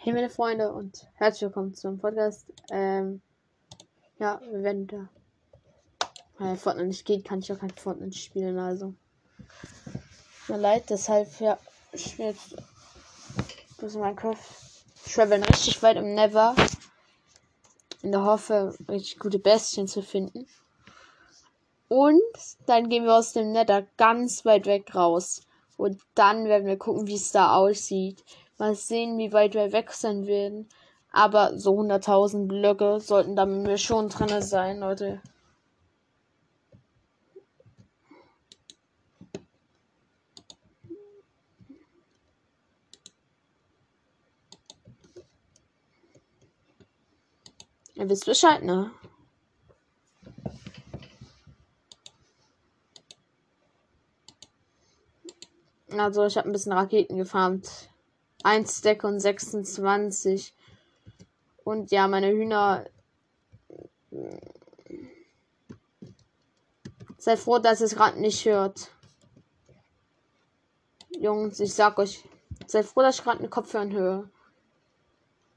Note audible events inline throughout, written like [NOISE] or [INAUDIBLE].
Hey meine Freunde und herzlich willkommen zum Podcast. Ähm, ja, wir werden da. Weil Fortnite nicht geht, kann ich auch kein Fortnite spielen, also. Mir leid, deshalb ja, ich spiele jetzt bis Minecraft. Ich traveln richtig weit im Never. In der Hoffe, richtig gute Bestien zu finden. Und dann gehen wir aus dem Nether ganz weit weg raus. Und dann werden wir gucken, wie es da aussieht. Mal sehen, wie weit wir weg sein werden. Aber so 100.000 Blöcke sollten da mir schon drin sein, Leute. Ihr wisst Bescheid, ne? Also, ich habe ein bisschen Raketen gefarmt. 1 Stack und 26. Und ja, meine Hühner. Seid froh, dass es gerade nicht hört. Jungs, ich sag euch, seid froh, dass ich gerade einen Kopfhörer höre.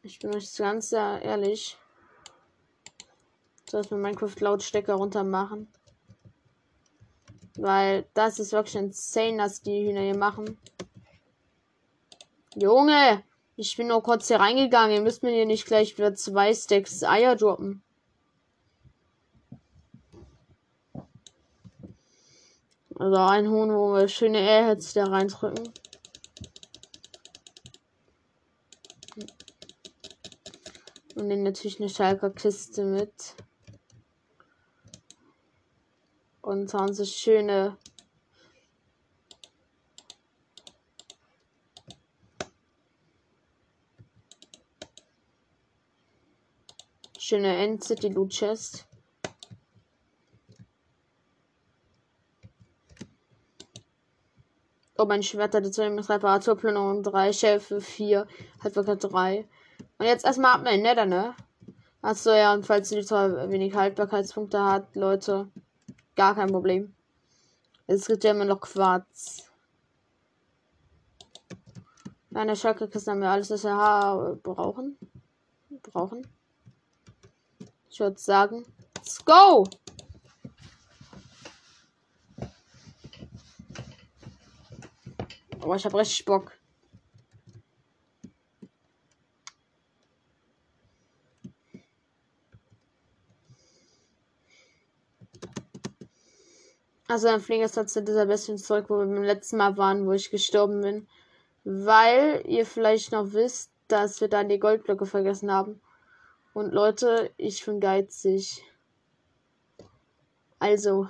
Ich bin euch ganz ehrlich. Soll ich mir Minecraft Lautstärke runter machen? Weil das ist wirklich insane, dass die Hühner hier machen. Junge, ich bin nur kurz hier reingegangen. Ihr müsst mir hier nicht gleich wieder zwei Stacks Eier droppen. Also ein Huhn, wo wir schöne Airheads da reindrücken. Und dann natürlich eine Schalker Kiste mit. Und haben so schöne schöne End City Loot Chest. Oh, mein Schwert hatte zwei Reparaturplünderung, drei Schäfe, vier, Haltbarkeit drei. Und jetzt erstmal ab mein Nether, ne? Achso, ja, und falls ihr zwar wenig Haltbarkeitspunkte hat, Leute, gar kein Problem. Es gibt ja immer noch Quarz. Eine Schalke-Kiste haben wir alles, was wir brauchen. Brauchen. Ich würde sagen, let's go! Aber ich habe richtig Bock. Also dann fliegen jetzt zu dieser bisschen zurück, wo wir beim letzten Mal waren, wo ich gestorben bin. Weil ihr vielleicht noch wisst, dass wir dann die Goldblöcke vergessen haben. Und Leute, ich bin geizig. Also.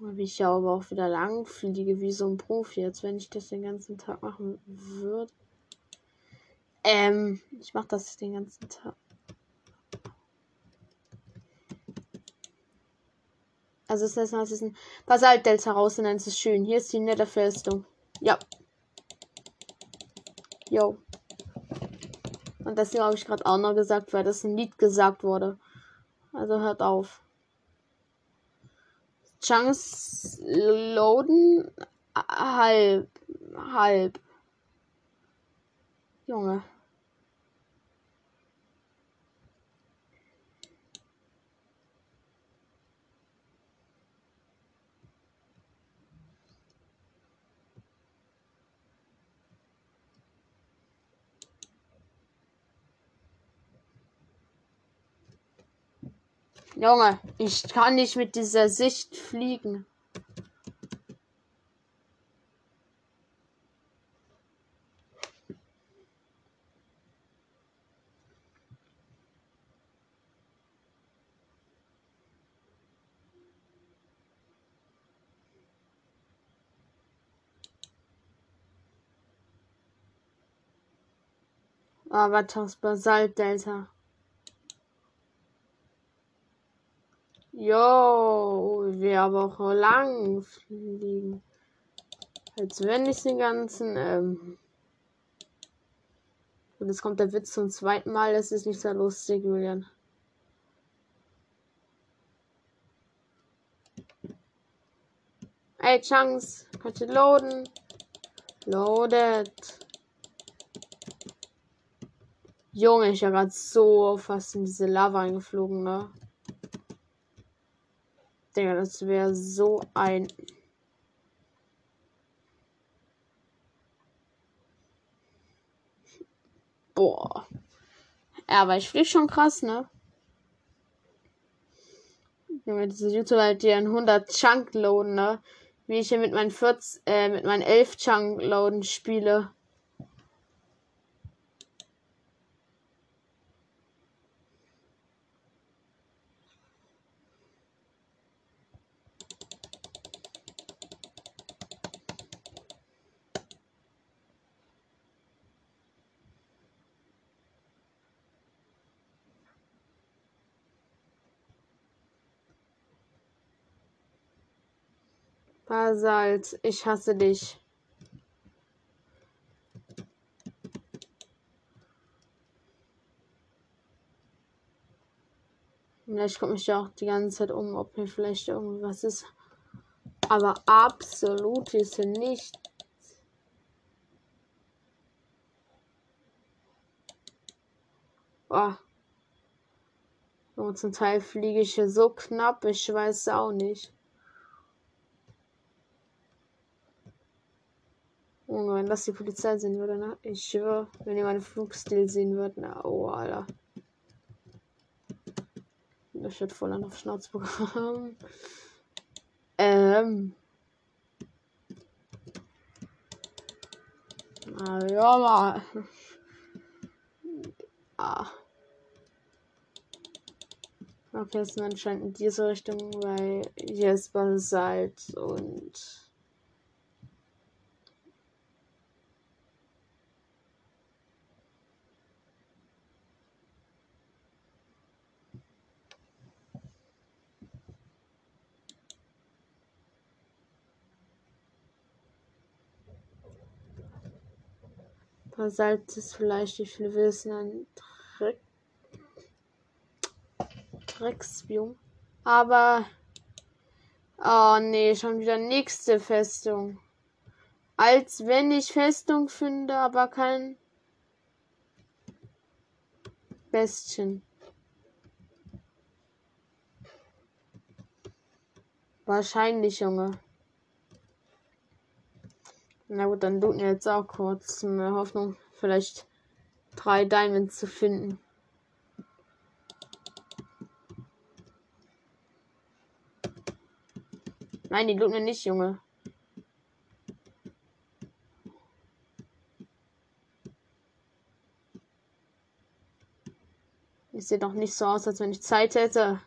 Wie ich ja aber auch wieder lang fliege wie so ein Profi, jetzt wenn ich das den ganzen Tag machen würde. Ähm, ich mache das den ganzen Tag. Also es ist, es ist ein Basaltdelta raus und dann ist es schön. Hier ist die nette Festung. Ja, Jo. Und das habe ich gerade auch noch gesagt, weil das ein Lied gesagt wurde. Also hört auf. Chunks loaden halb. Halb. Junge. Junge, ich kann nicht mit dieser Sicht fliegen. Aber das Basalt-Delta. Jo, wir aber auch lang fliegen. Als wenn ich den ganzen, ähm Und jetzt kommt der Witz zum zweiten Mal, das ist nicht so lustig, Julian. Ey, Chance. Könnt ihr loaden? Loaded. Junge, ich war gerade so fast in diese Lava eingeflogen, ne? Digga, das wäre so ein. Boah. Ja, aber ich fliege schon krass, ne? Junge, diese YouTuber, die einen 100 Chunk loaden, ne? Wie ich hier mit meinen 40, äh, mit meinen 11 Chunk loaden spiele. Basalt, ich hasse dich. Ja, ich mich ja auch die ganze Zeit um, ob hier vielleicht irgendwas ist. Aber absolut ist hier nicht. Oh. Und zum Teil fliege ich hier so knapp, ich weiß auch nicht. Junge, wenn das die Polizei sehen würde, ne? Ich schwöre, wenn ihr meinen Flugstil sehen würdet, na, oh, Alter. Das wird voll an auf Schnauze bekommen. [LAUGHS] ähm. Na ja, mal. [LAUGHS] Ah. Okay, es ist anscheinend in diese Richtung, weil hier ist Basalt und Salz ist vielleicht, wie viele wissen, ein Dreck Drecksbiom. Aber. Oh nee, schon wieder nächste Festung. Als wenn ich Festung finde, aber kein Bestien. Wahrscheinlich, Junge. Na gut, dann looten wir jetzt auch kurz. In der Hoffnung, vielleicht drei Diamonds zu finden. Nein, die looten wir nicht, Junge. Ich sehe doch nicht so aus, als wenn ich Zeit hätte.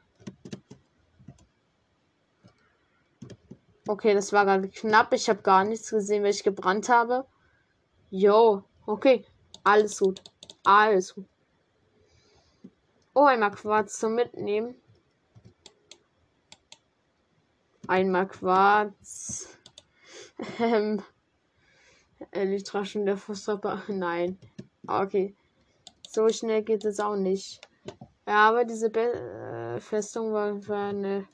Okay, das war gerade knapp. Ich habe gar nichts gesehen, weil ich gebrannt habe. Jo, okay. Alles gut. Alles gut. Oh, einmal Quarz zum Mitnehmen. Einmal Quarz. Ähm. Elytraschen der Fußtrapper. [LAUGHS] Nein. Okay. So schnell geht es auch nicht. Ja, aber diese Be äh, Festung war, war eine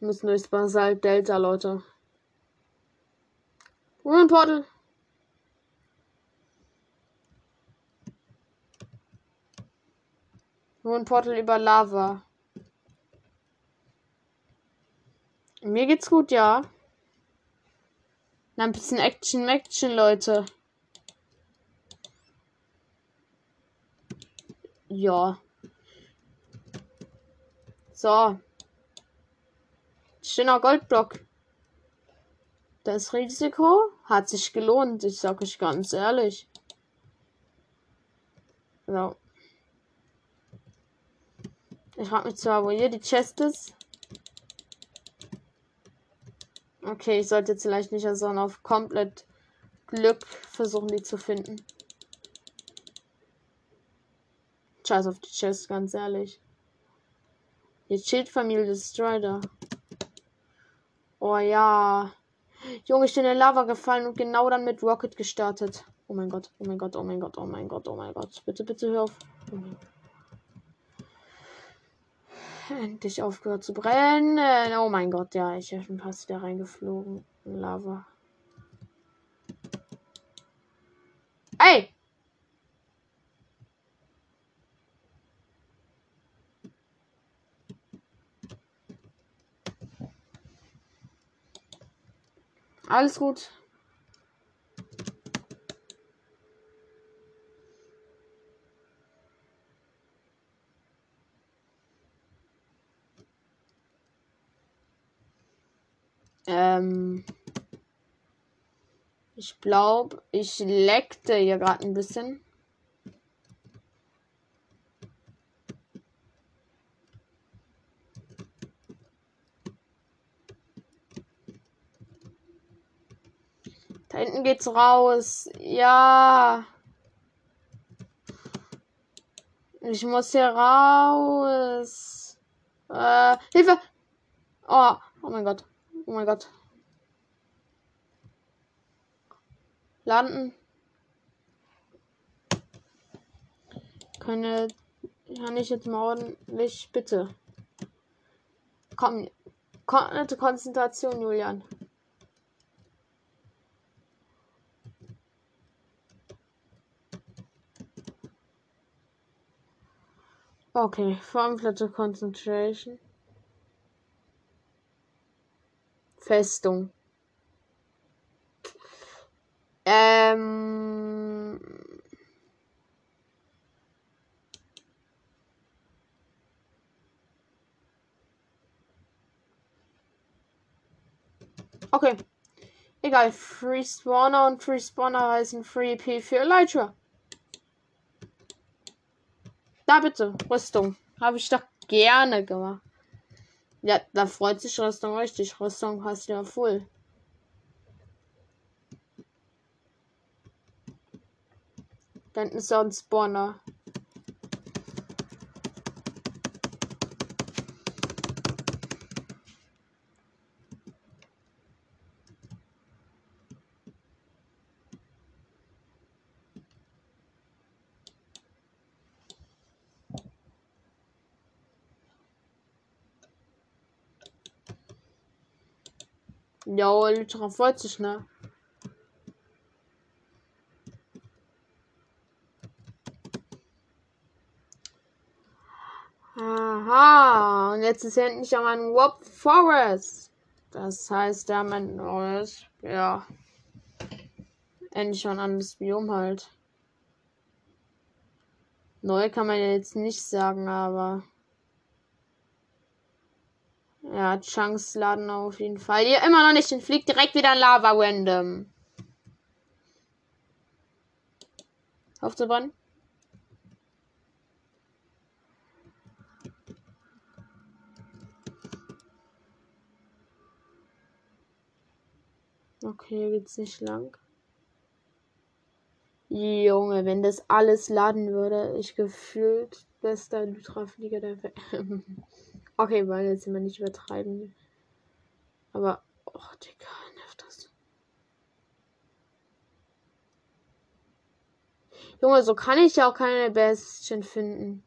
müssen durchs Basalt Delta, Leute. Ruin Portal. Ruin Portal über Lava. Mir geht's gut, ja. Na, ein bisschen Action, Action, Leute. Ja. So. Schöner Goldblock. Das Risiko hat sich gelohnt, ich sag euch ganz ehrlich. So. Ich frage mich zwar, wo hier die Chest ist. Okay, ich sollte jetzt vielleicht nicht also auf komplett Glück versuchen, die zu finden. Scheiß auf die Chest, ganz ehrlich. Jetzt Schildfamilie Destroyer. Oh ja. Junge, ich bin in Lava gefallen und genau dann mit Rocket gestartet. Oh mein Gott, oh mein Gott, oh mein Gott, oh mein Gott, oh mein Gott. Bitte, bitte hör auf. Oh Endlich aufgehört zu brennen. Oh mein Gott, ja, ich bin fast wieder reingeflogen. In Lava. Ey! Alles gut. Ähm ich glaube, ich leckte hier gerade ein bisschen. Hinten geht's raus. Ja. Ich muss hier raus. Äh, Hilfe! Oh, oh mein Gott. Oh mein Gott. Landen. Können. Kann ich jetzt mal ordentlich, bitte. Komm. Konzentration, Julian. Okay, Formplatte Concentration. Festung. Ähm. Okay. Egal. Free Spawner und Free Spawner heißen Free P für Elytra. Da bitte. Rüstung. Habe ich doch gerne gemacht. Ja, da freut sich Rüstung richtig. Rüstung hast du ja voll. Dann ist er ein Spawner. Sich, ne? Aha, und jetzt ist endlich auch ein Wop Forest. Das heißt, der mein neues, ja, endlich schon ein anderes Biom halt. Neu kann man ja jetzt nicht sagen, aber ja, Chunks laden auf jeden Fall. Hier immer noch nicht. Dann fliegt direkt wieder ein Lava Random. Aufzubrennen. Okay, hier geht's nicht lang. Junge, wenn das alles laden würde, ich gefühlt bester Lytra-Flieger der Welt. [LAUGHS] Okay, weil jetzt immer nicht übertreiben. Aber, oh, Digga, nervt das. Junge, so kann ich ja auch keine Bestien finden.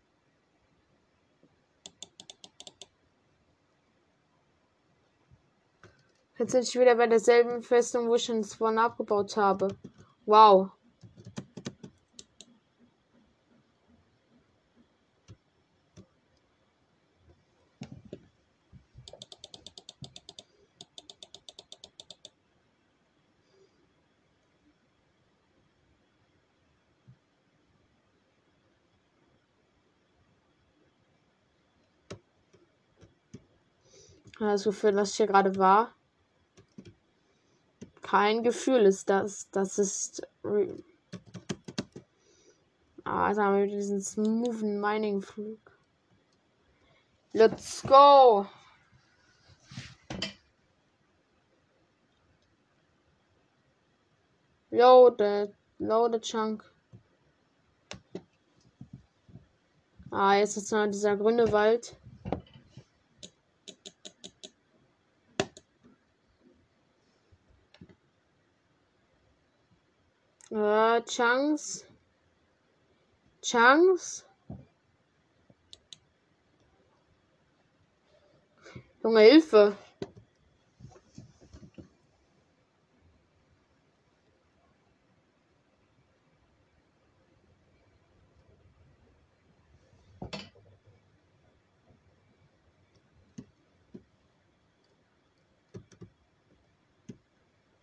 Jetzt bin ich wieder bei derselben Festung, wo ich schon Spawn abgebaut habe. Wow. Das Gefühl, was hier gerade war. Kein Gefühl ist das. Das ist. Ah, also haben wir diesen smoothen Mining-Flug. Let's go! Loaded. Loaded Chunk. Ah, jetzt ist noch dieser grüne Wald. Äh, Chance. Chance. Junge, Hilfe.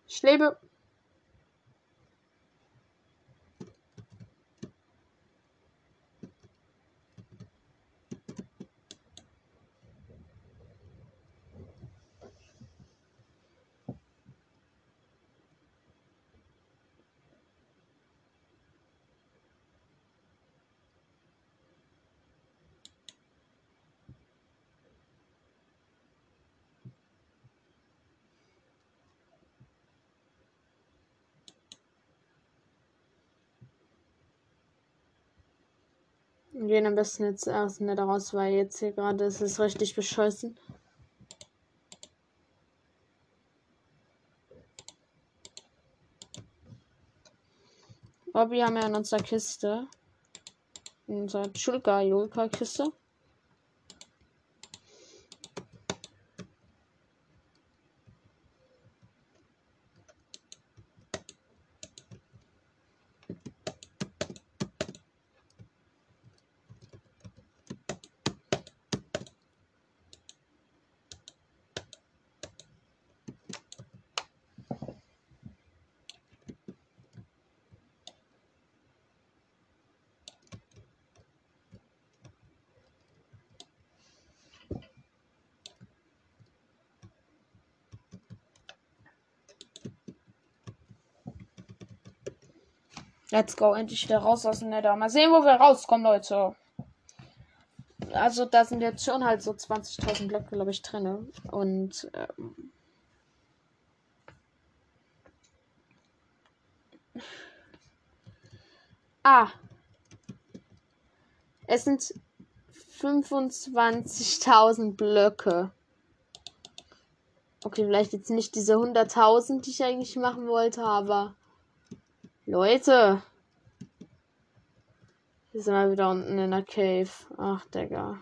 Ich lebe. Wir gehen am besten jetzt erst nicht raus, weil jetzt hier gerade ist es richtig. Aber wir haben ja in unserer Kiste. In unserer Chulka-Julka-Kiste. Let's go, endlich wieder raus aus dem Nether. Mal sehen, wo wir rauskommen, Leute. Also, da sind jetzt schon halt so 20.000 Blöcke, glaube ich, drin. Und. Ähm, ah. Es sind 25.000 Blöcke. Okay, vielleicht jetzt nicht diese 100.000, die ich eigentlich machen wollte, aber. Leute. Hier sind wir wieder unten in der Cave. Ach, Digga.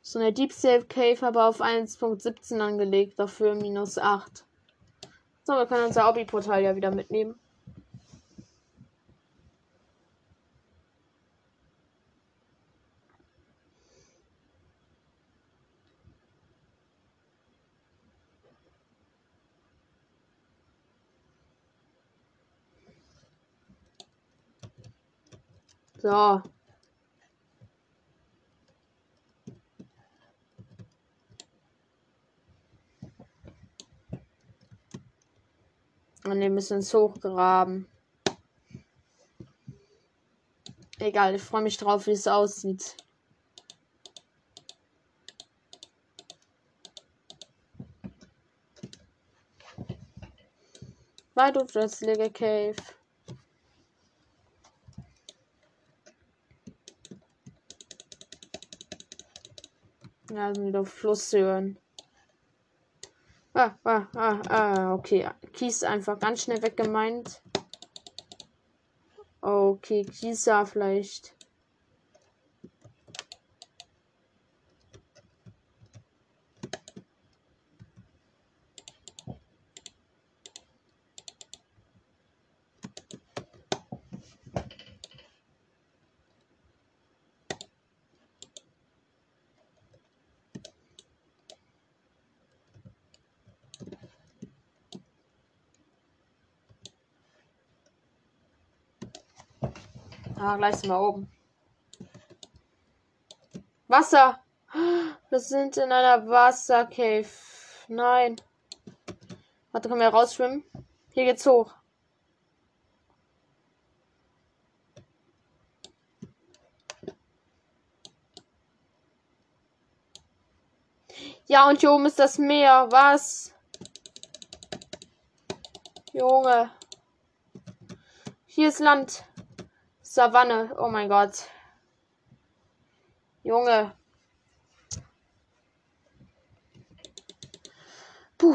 So eine Deep Safe Cave, aber auf 1.17 angelegt, dafür minus 8. So, wir können unser Hobby-Portal ja wieder mitnehmen. So. Und wir müssen uns hochgraben. Egal, ich freue mich drauf, wie es aussieht. Weit auf das Lege Cave. Ja, sind wieder Flusshöhen. Ah, ah, ah, ah, okay. Kies einfach ganz schnell weggemeint. Okay, Kisa vielleicht. Ah, gleich sind wir oben. Wasser. Wir sind in einer Wassercave. Nein. Warte, können wir rausschwimmen? Hier geht's hoch. Ja, und hier oben ist das Meer. Was? Junge. Hier ist Land. Savanne. Oh mein Gott. Junge. Puh.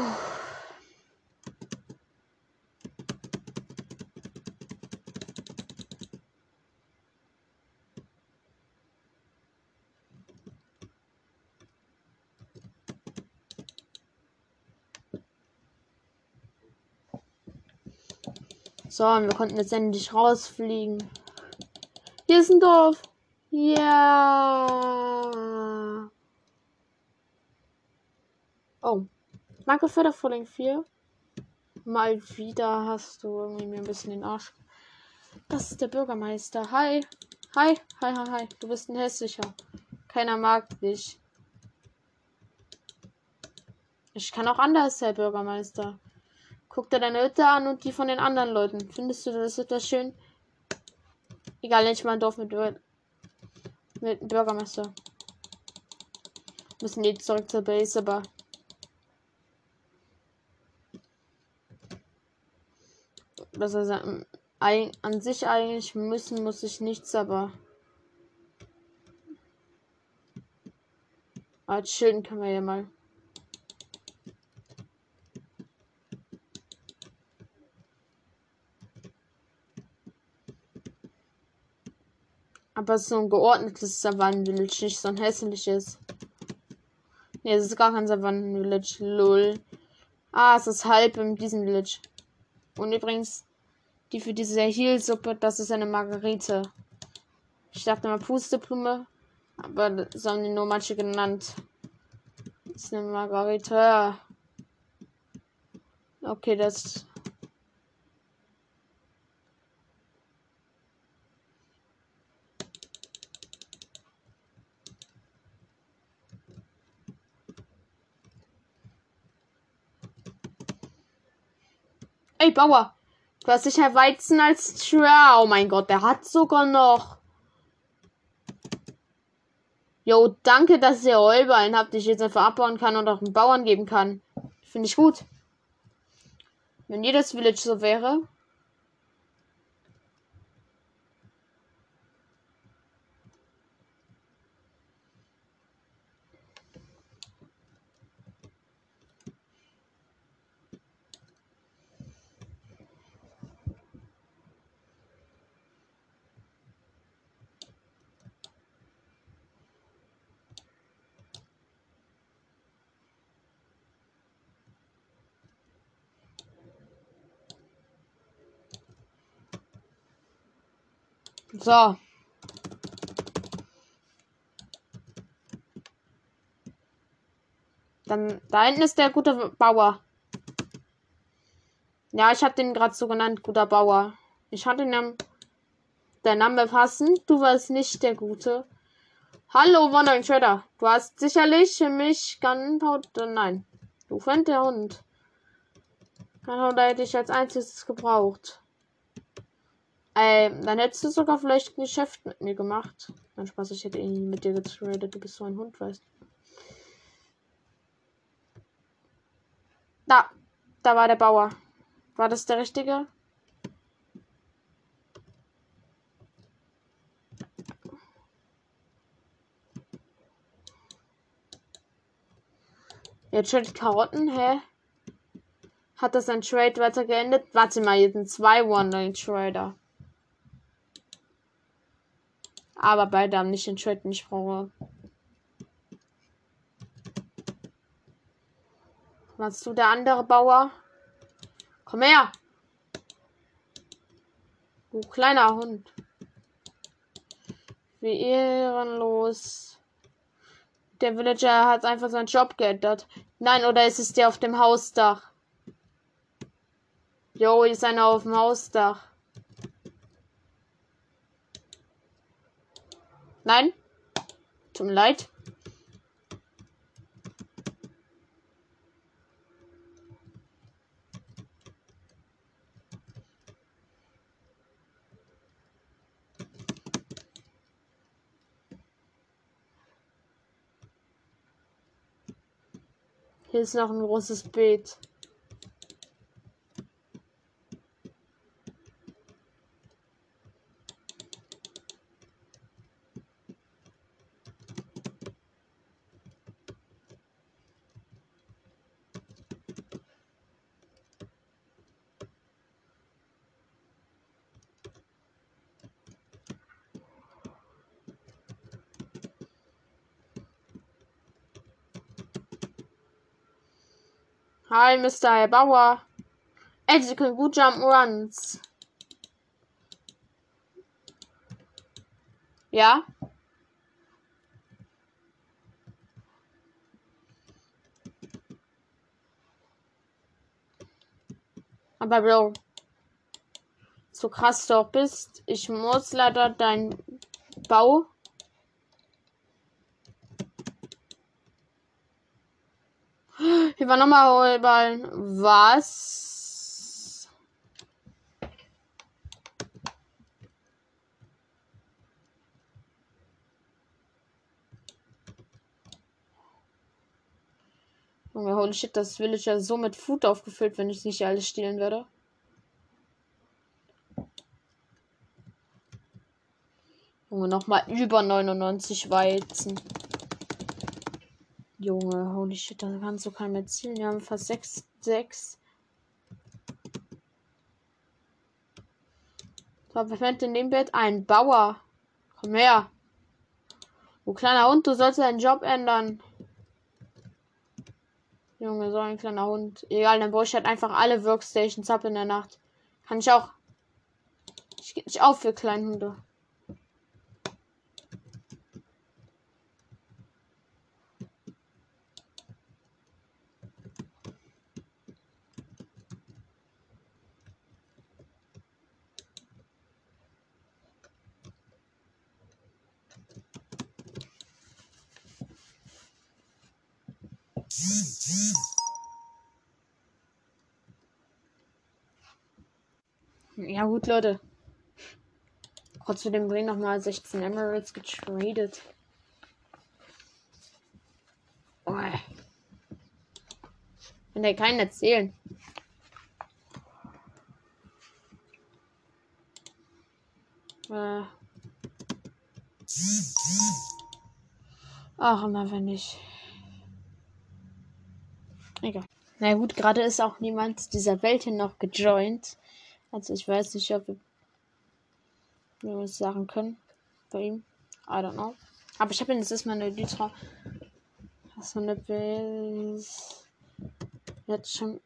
So, wir konnten jetzt endlich rausfliegen. Hier ist ein Dorf. Ja. Oh. Danke für der Frühling 4. Mal wieder hast du irgendwie mir ein bisschen den Arsch. Das ist der Bürgermeister. Hi. Hi. Hi, hi, hi. Du bist ein hässlicher. Keiner mag dich. Ich kann auch anders, Herr Bürgermeister. Guck dir deine Hütte an und die von den anderen Leuten. Findest du das etwas schön? Egal, mal ein Dorf mit, mit Bürgermeister. Müssen die zurück zur Base, aber. Was er sagen, an sich eigentlich müssen, muss ich nichts, aber. Aber chillen können wir ja mal. Aber so ein geordnetes Savannenvillage, nicht so ein hässliches. Ne, es ist gar kein Savannenvillage. Lol. Ah, es ist halb in diesem Village. Und übrigens, die für diese Heelsuppe, das ist eine Margarite. Ich dachte mal Pusteblume, aber so haben die nur manche genannt. Das ist eine Margarite. Okay, das Ey, Bauer. Du hast sicher Weizen als Tür. Oh mein Gott, der hat sogar noch. Jo, danke, dass ihr Heuballen habt, die ich jetzt einfach abbauen kann und auch den Bauern geben kann. Finde ich gut. Wenn jedes Village so wäre. So. Dann, da hinten ist der gute Bauer. Ja, ich habe den gerade so genannt, guter Bauer. Ich hatte den der Name passen. Du warst nicht der Gute. Hallo, Wandering Trader. Du hast sicherlich mich Gunpowder. Nein. Du fand der Hund. Gunpowder hätte ich als einziges gebraucht. Ähm, dann hättest du sogar vielleicht ein Geschäft mit mir gemacht. Dann Spaß, ich hätte ihn mit dir getradet. Du bist so ein Hund, weißt Da, da war der Bauer. War das der richtige? Jetzt schon Karotten, hä? Hat das ein Trade weiter geendet? Warte mal, jetzt sind zwei One-Line-Trader. Aber beide haben nicht den Trade, den ich brauche. Was du der andere Bauer? Komm her! Du kleiner Hund. Wie ehrenlos. Der Villager hat einfach seinen Job geändert. Nein, oder ist es der auf dem Hausdach? Jo, ist einer auf dem Hausdach. Nein. Mir leid. Hier ist noch ein großes Beet. Hi, Mr. Herr Bauer. können gut jump runs. Ja? Aber Bro, so krass du auch bist, ich muss leider deinen Bau war nochmal Heuballen. Was? Junge, holy shit, das Village ja so mit Food aufgefüllt, wenn ich nicht alles stehlen würde. Junge, nochmal über 99 Weizen. Junge, holy shit, da kannst du keinen mehr zielen. Wir haben fast 6, 6. So, wer fällt in dem Bett? Ein Bauer. Komm her. Du kleiner Hund, du sollst deinen Job ändern. Junge, so ein kleiner Hund. Egal, dann baue ich halt einfach alle Workstations ab in der Nacht. Kann ich auch. Ich gebe nicht auf für kleine Hunde. Ja gut, Leute. Trotzdem bringen nochmal 16 Emeralds getradet. Oh. Kann der keinen erzählen. Äh. Ach, immer wenn ich. Egal. Na gut, gerade ist auch niemand dieser Welt hin noch gejoint. Also ich weiß nicht, ob wir, was sagen können bei ihm. I don't know. Aber ich habe jetzt erstmal eine Lytra. Was so eine bis jetzt schon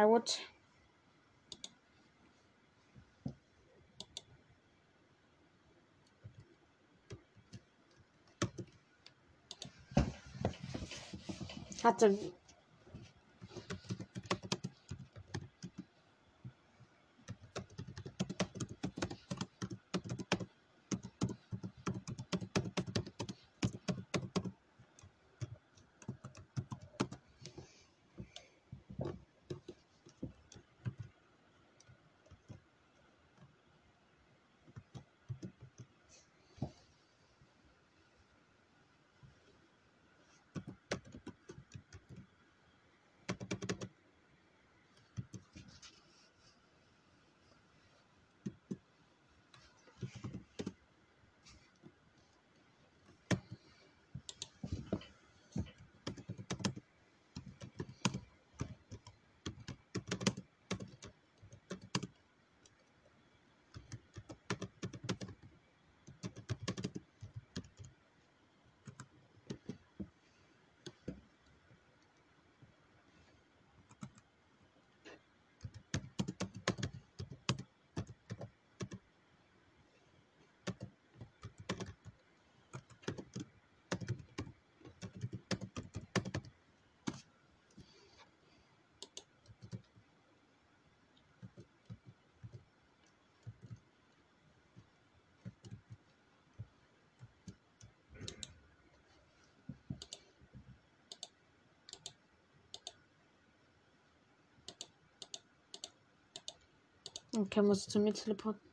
I would. Hatte. Okay, muss zu mir teleporten.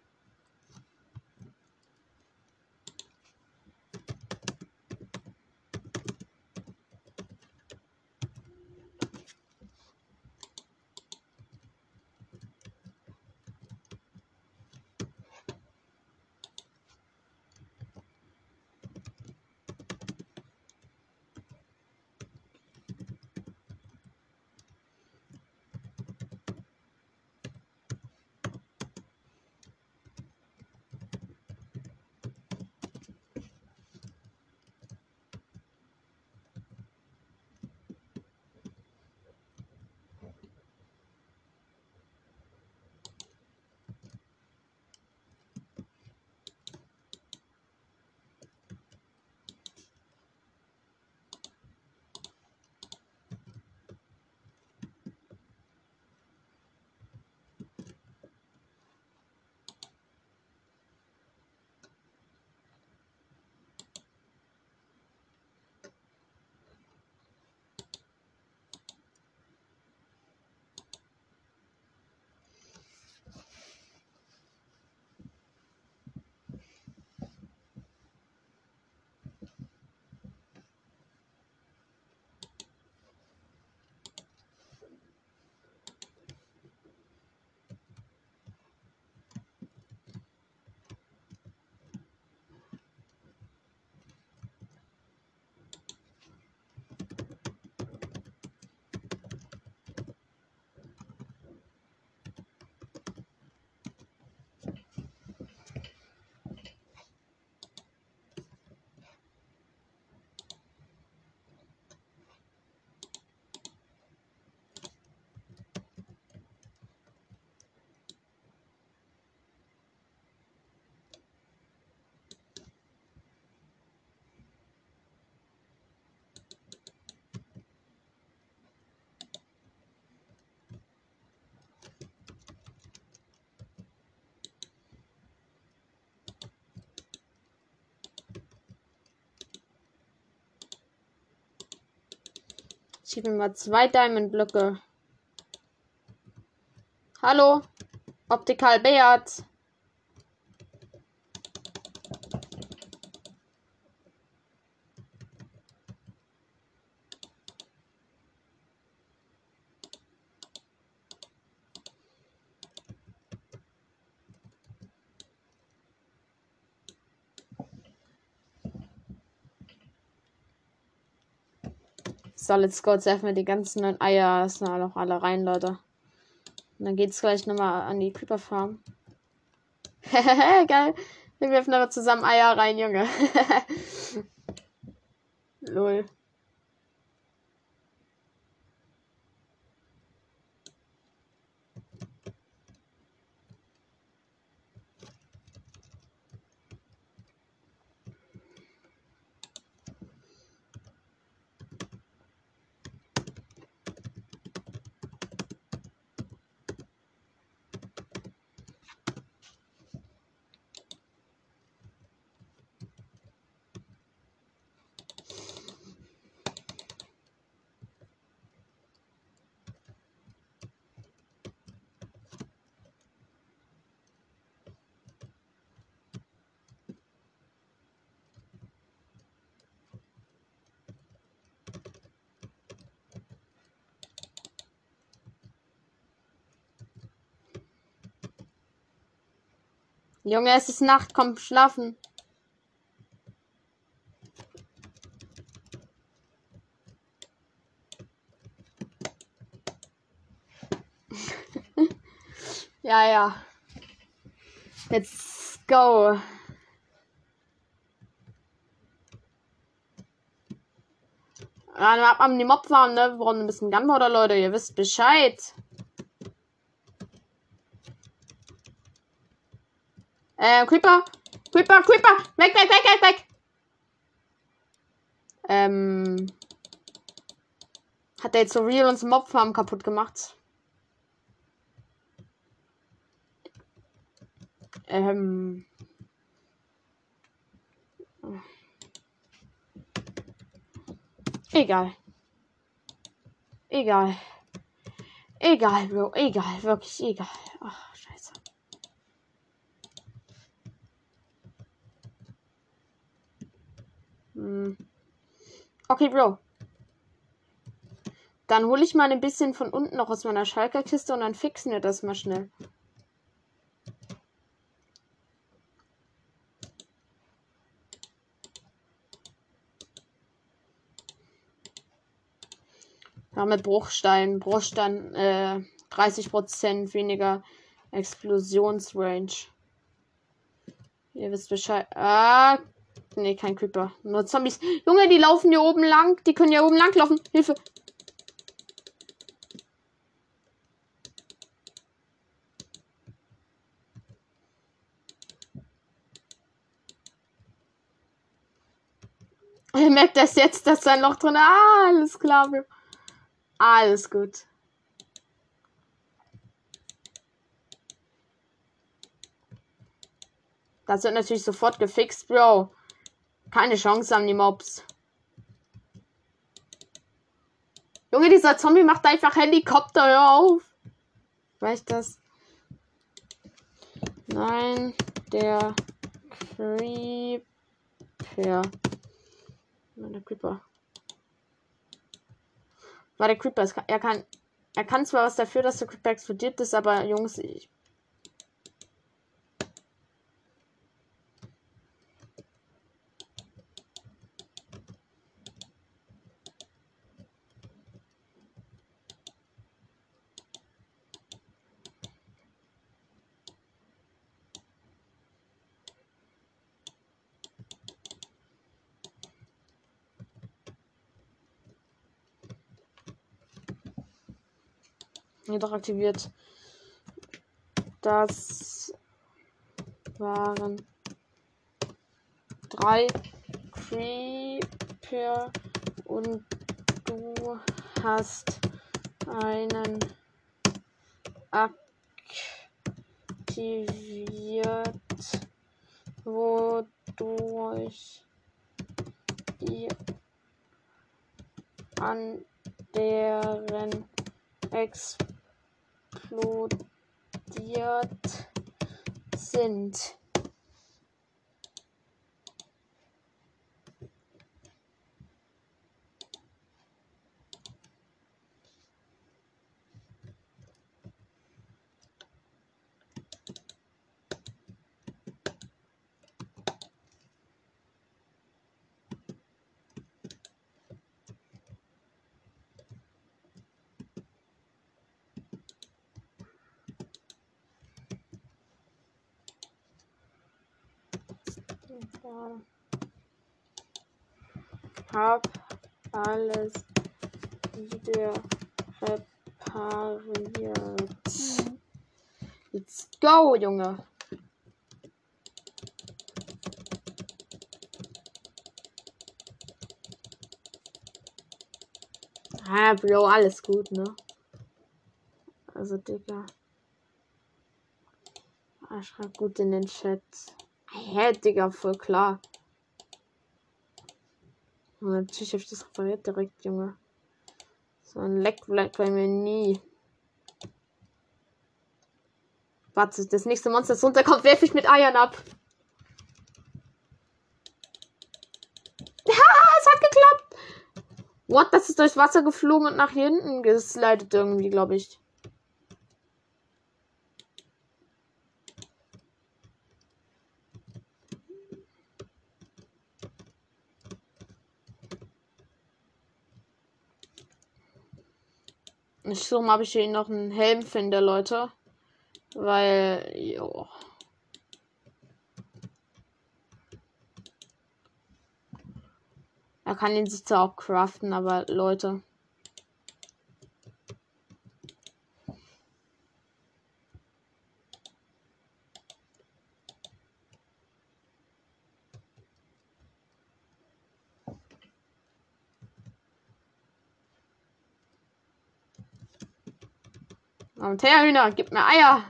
Ich gebe mir mal zwei Diamond-Blöcke. Hallo? Optical Beat. So, let's go. Jetzt werfen wir die ganzen neuen Eier erstmal noch alle rein, Leute. Und dann geht's gleich nochmal an die Creeper Farm. [LAUGHS] Geil. Wir werfen aber zusammen Eier rein, Junge. [LAUGHS] Lol. Junge, es ist Nacht, komm schlafen. [LAUGHS] ja, ja. Let's go. Ab an die Mob fahren, ne? Wir brauchen ein bisschen Gunpowder, Leute. Ihr wisst Bescheid. Äh, Creeper. Creeper, Creeper. Weg, weg, weg, weg, weg. Ähm. Hat der jetzt so real uns Mobfarm kaputt gemacht? Ähm. Egal. Egal. Egal, Bro. Egal. Wirklich egal. Ach, scheiße. Hm. Okay, Bro. Dann hole ich mal ein bisschen von unten noch aus meiner Schalkerkiste und dann fixen wir das mal schnell. Ja, mit Bruchstein. Bruchstein äh, 30% weniger Explosionsrange. Ihr wisst Bescheid. Ah, nee, kein Creeper. Nur Zombies. Junge, die laufen hier oben lang. Die können ja oben lang laufen. Hilfe. [LAUGHS] Er merkt das jetzt, dass da ein Loch drin ist. Ah, alles klar. Alles gut. Das wird natürlich sofort gefixt, Bro. Keine Chance haben die Mobs. Junge, dieser Zombie macht einfach Helikopter. Hör auf. Weiß das? Nein, der Creeper. Nein, der Creeper. War der Creeper. Er kann, er kann zwar was dafür, dass der Creeper explodiert ist, aber Jungs, ich jedoch aktiviert. Das waren drei Creeper und du hast einen aktiviert, wodurch die an deren Ex explodiert sind. Hab alles wieder repariert. Let's go, Junge. Ah, Bro, alles gut, ne? Also, Digga. Ah, schreib gut in den Chat. Hä, Digga, voll klar. Und natürlich habe ich das repariert direkt, Junge. So ein Leck bleibt bei mir nie. Warte, das nächste Monster, das runterkommt, werfe ich mit Eiern ab. Ja, es hat geklappt. What? Das ist durchs Wasser geflogen und nach hinten geslidet irgendwie, glaube ich. Ich suche mal, ob ich hier noch einen Helm finde, Leute. Weil, jo. Er kann ihn sich zwar auch craften, aber Leute. Und her, Hühner, gib mir Eier.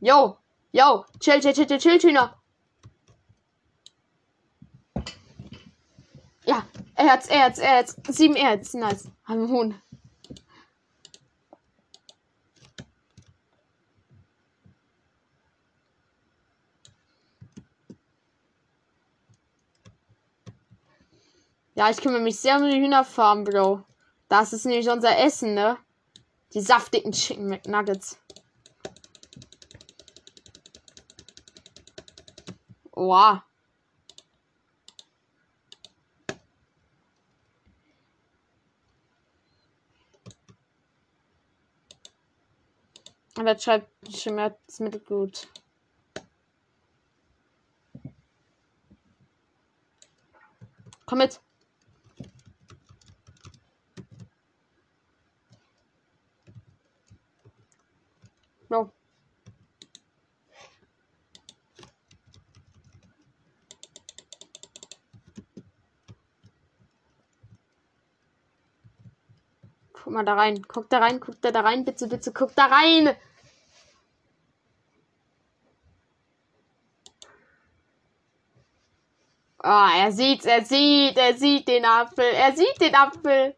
Yo, yo, chill, chill, chill, chill, chill, Hühner. Ja, Erz, Erz, Erz. Sieben Erz, nice. Haben Huhn. Ja, ich kümmere mich sehr um die Hühnerfarm, Bro. Das ist nämlich unser Essen, ne? Die saftigen Chicken McNuggets. Wow. Aber schreibt Schmerzmittelgut. Komm mit. Bro. Guck mal da rein. Guck da rein, guck da, da rein. Bitte, bitte, guck da rein. Ah, oh, er sieht, er sieht, er sieht den Apfel. Er sieht den Apfel.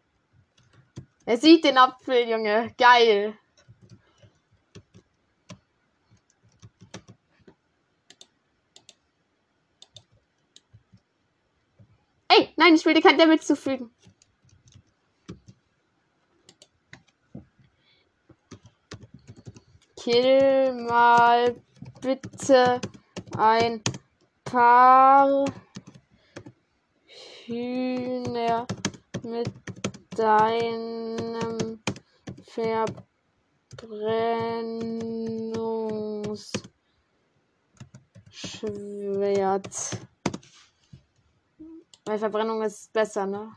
Er sieht den Apfel, Junge. Geil. Ey, nein, ich will dir kein Damage zufügen. Kill mal bitte ein paar Hühner mit deinem Verbrennungsschwert. Weil Verbrennung ist besser, ne?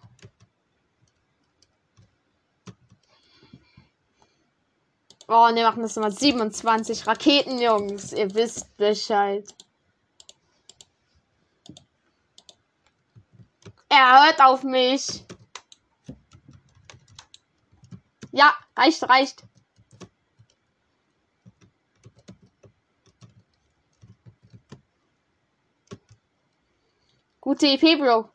Oh, ne, machen das nochmal 27 Raketen, Jungs. Ihr wisst Bescheid. Er hört auf mich. Ja, reicht, reicht. Gute EP, Bro.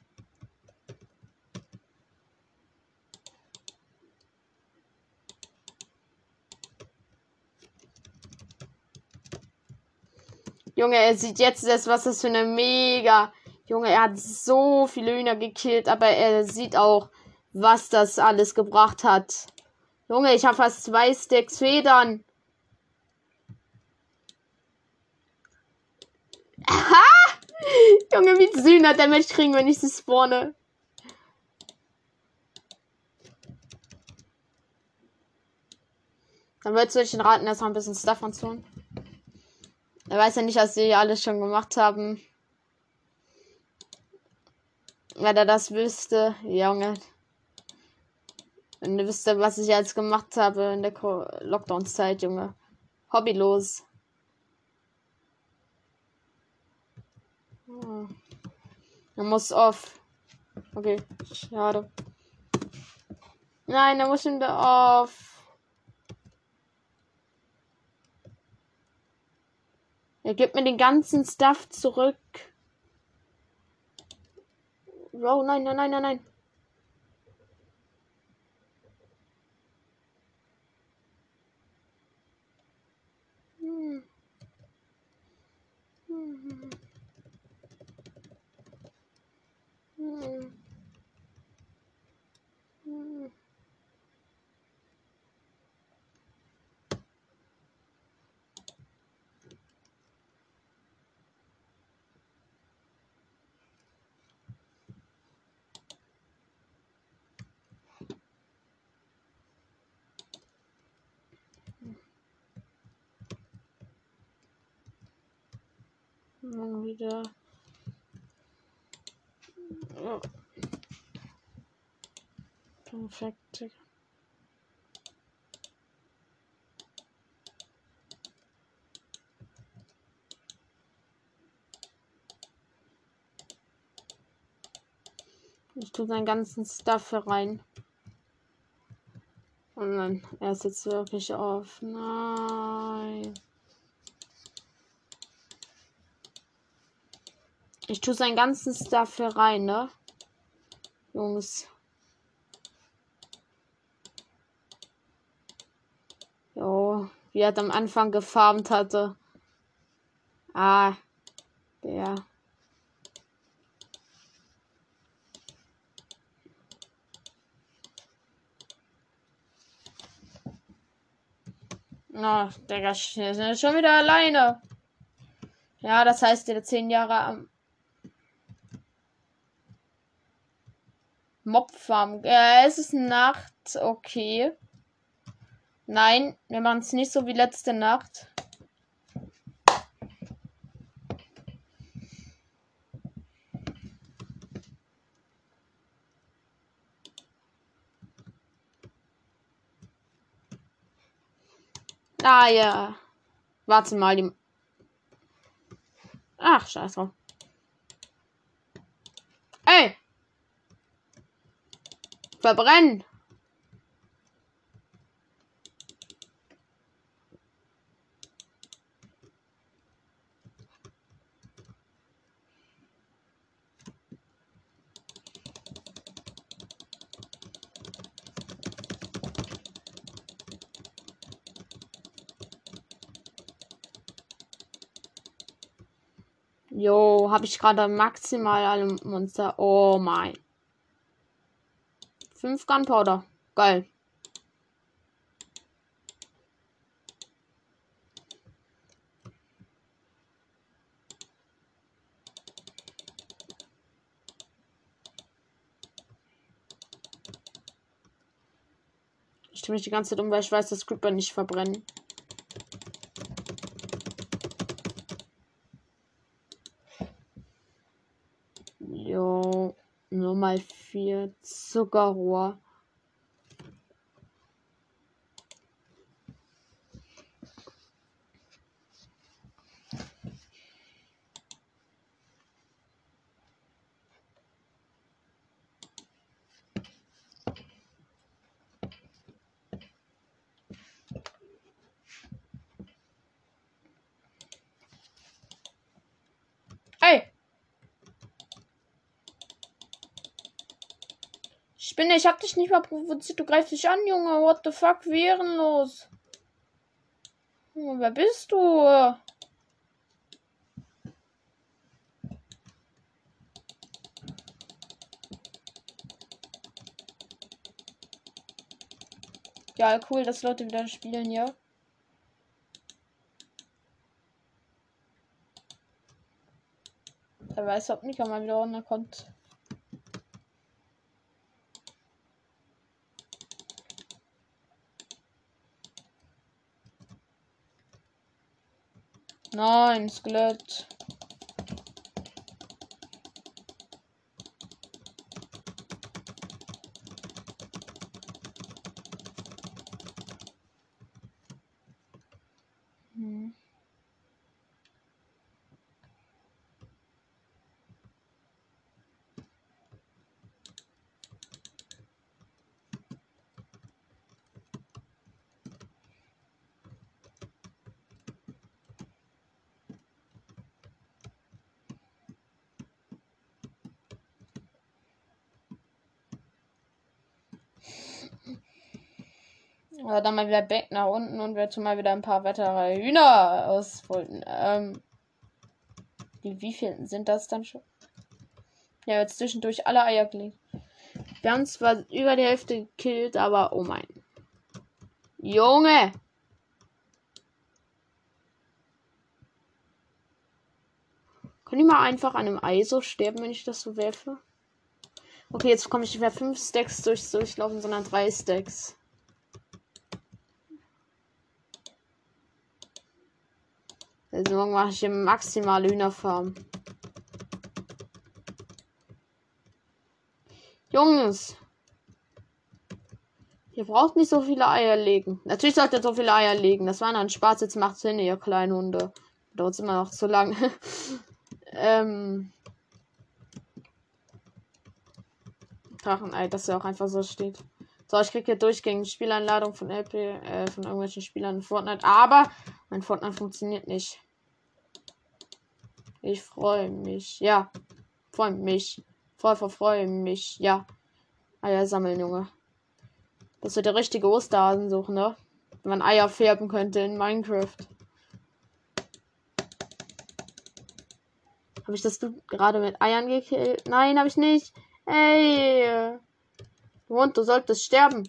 Junge, er sieht jetzt erst, was das für eine mega Junge, er hat so viele Hühner gekillt, aber er sieht auch, was das alles gebracht hat. Junge, ich habe fast zwei Stacks Federn. Aha! Junge, wie Sühner Damage kriegen, wenn ich sie spawne. Dann würdest du euch raten, erstmal ein bisschen Stuff anzuholen. Er weiß ja nicht, was sie alles schon gemacht haben. Wenn er das wüsste, Junge. Wenn du wüsste, was ich jetzt gemacht habe in der Lockdown-Zeit, Junge. Hobbylos. Hm. Er muss off. Okay, schade. Nein, er muss schon off. Er gibt mir den ganzen Stuff zurück. Bro, nein, nein, nein, nein, nein. Hm. Hm. Hm. Hm. Dann wieder. Ja. Perfekt. Ich tue seinen ganzen Stuff rein. Und dann, er ist jetzt wirklich auf. Nein. Ich tue sein ganzes dafür rein, ne? Jungs. Jo, wie er am Anfang gefarmt hatte. Ah, der. Na, oh, ist schon wieder alleine. Ja, das heißt, der zehn Jahre am Mobfarm. Äh, es ist Nacht, okay. Nein, wir machen es nicht so wie letzte Nacht. Ah ja. Warte mal, die. Ach, scheiße. Ey! Verbrennen! Jo, habe ich gerade maximal alle Monster. Oh mein. 5 Gunpowder. Geil. Ich stimme mich die ganze Zeit um, weil ich weiß, dass Creeper nicht verbrennen. mal vier Zuckerrohr. Spinne, ich hab dich nicht mal provoziert. Du greifst dich an, Junge. What the fuck? Wie ehrenlos. Junge, wer bist du? Ja, cool, dass Leute wieder spielen, ja. Wer weiß, ob Mika mal wieder runterkommt. Nein, Skelett. Ja, dann mal wieder back nach unten und wir tun mal wieder ein paar weitere Hühner ausfolgen. Ähm, wie, wie viel sind das dann schon? Ja, jetzt zwischendurch alle Eier gelegt. Wir haben zwar über die Hälfte gekillt, aber oh mein. Junge! Kann ich mal einfach an einem Ei so sterben, wenn ich das so werfe? Okay, jetzt komme ich nicht mehr fünf Stacks durchs Durchlaufen, sondern drei Stacks. Also morgen mache ich hier maximale Hühnerfarm. Jungs. Ihr braucht nicht so viele Eier legen. Natürlich sollt ihr so viele Eier legen. Das war dann Spaß. Jetzt macht Sinn, ihr kleinen Hunde. Dauert immer noch zu lang. [LAUGHS] ähm. Drachenei, dass er auch einfach so steht. So, ich kriege hier durchgängig Spieleinladung von LP, äh, von irgendwelchen Spielern in Fortnite. Aber mein Fortnite funktioniert nicht. Ich freue mich. Ja. Freue mich. Voll verfreue mich. Ja. Eier sammeln, Junge. Das wird der richtige Osterhasen suchen, ne? Wenn man Eier färben könnte in Minecraft. Habe ich das gerade mit Eiern gekillt? Nein, habe ich nicht. Ey. Und du solltest sterben.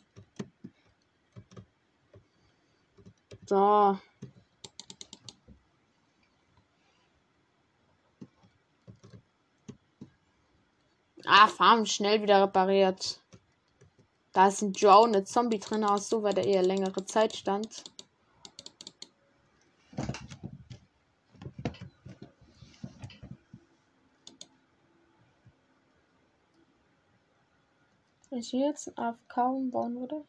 So. Ah, Farm schnell wieder repariert. Da ist ein Joe, eine Zombie drin, auch so, weil der eher längere Zeit stand. Wenn ich jetzt ein AFK bauen würde.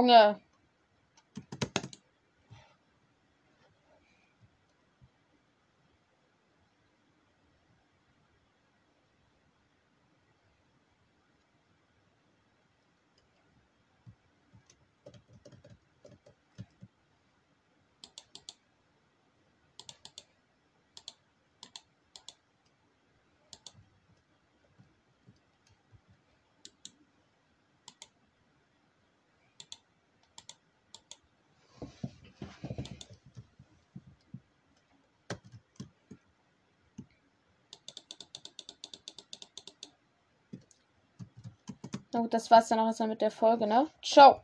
Junge. Na gut, das war's dann auch erstmal mit der Folge, ne? Ciao!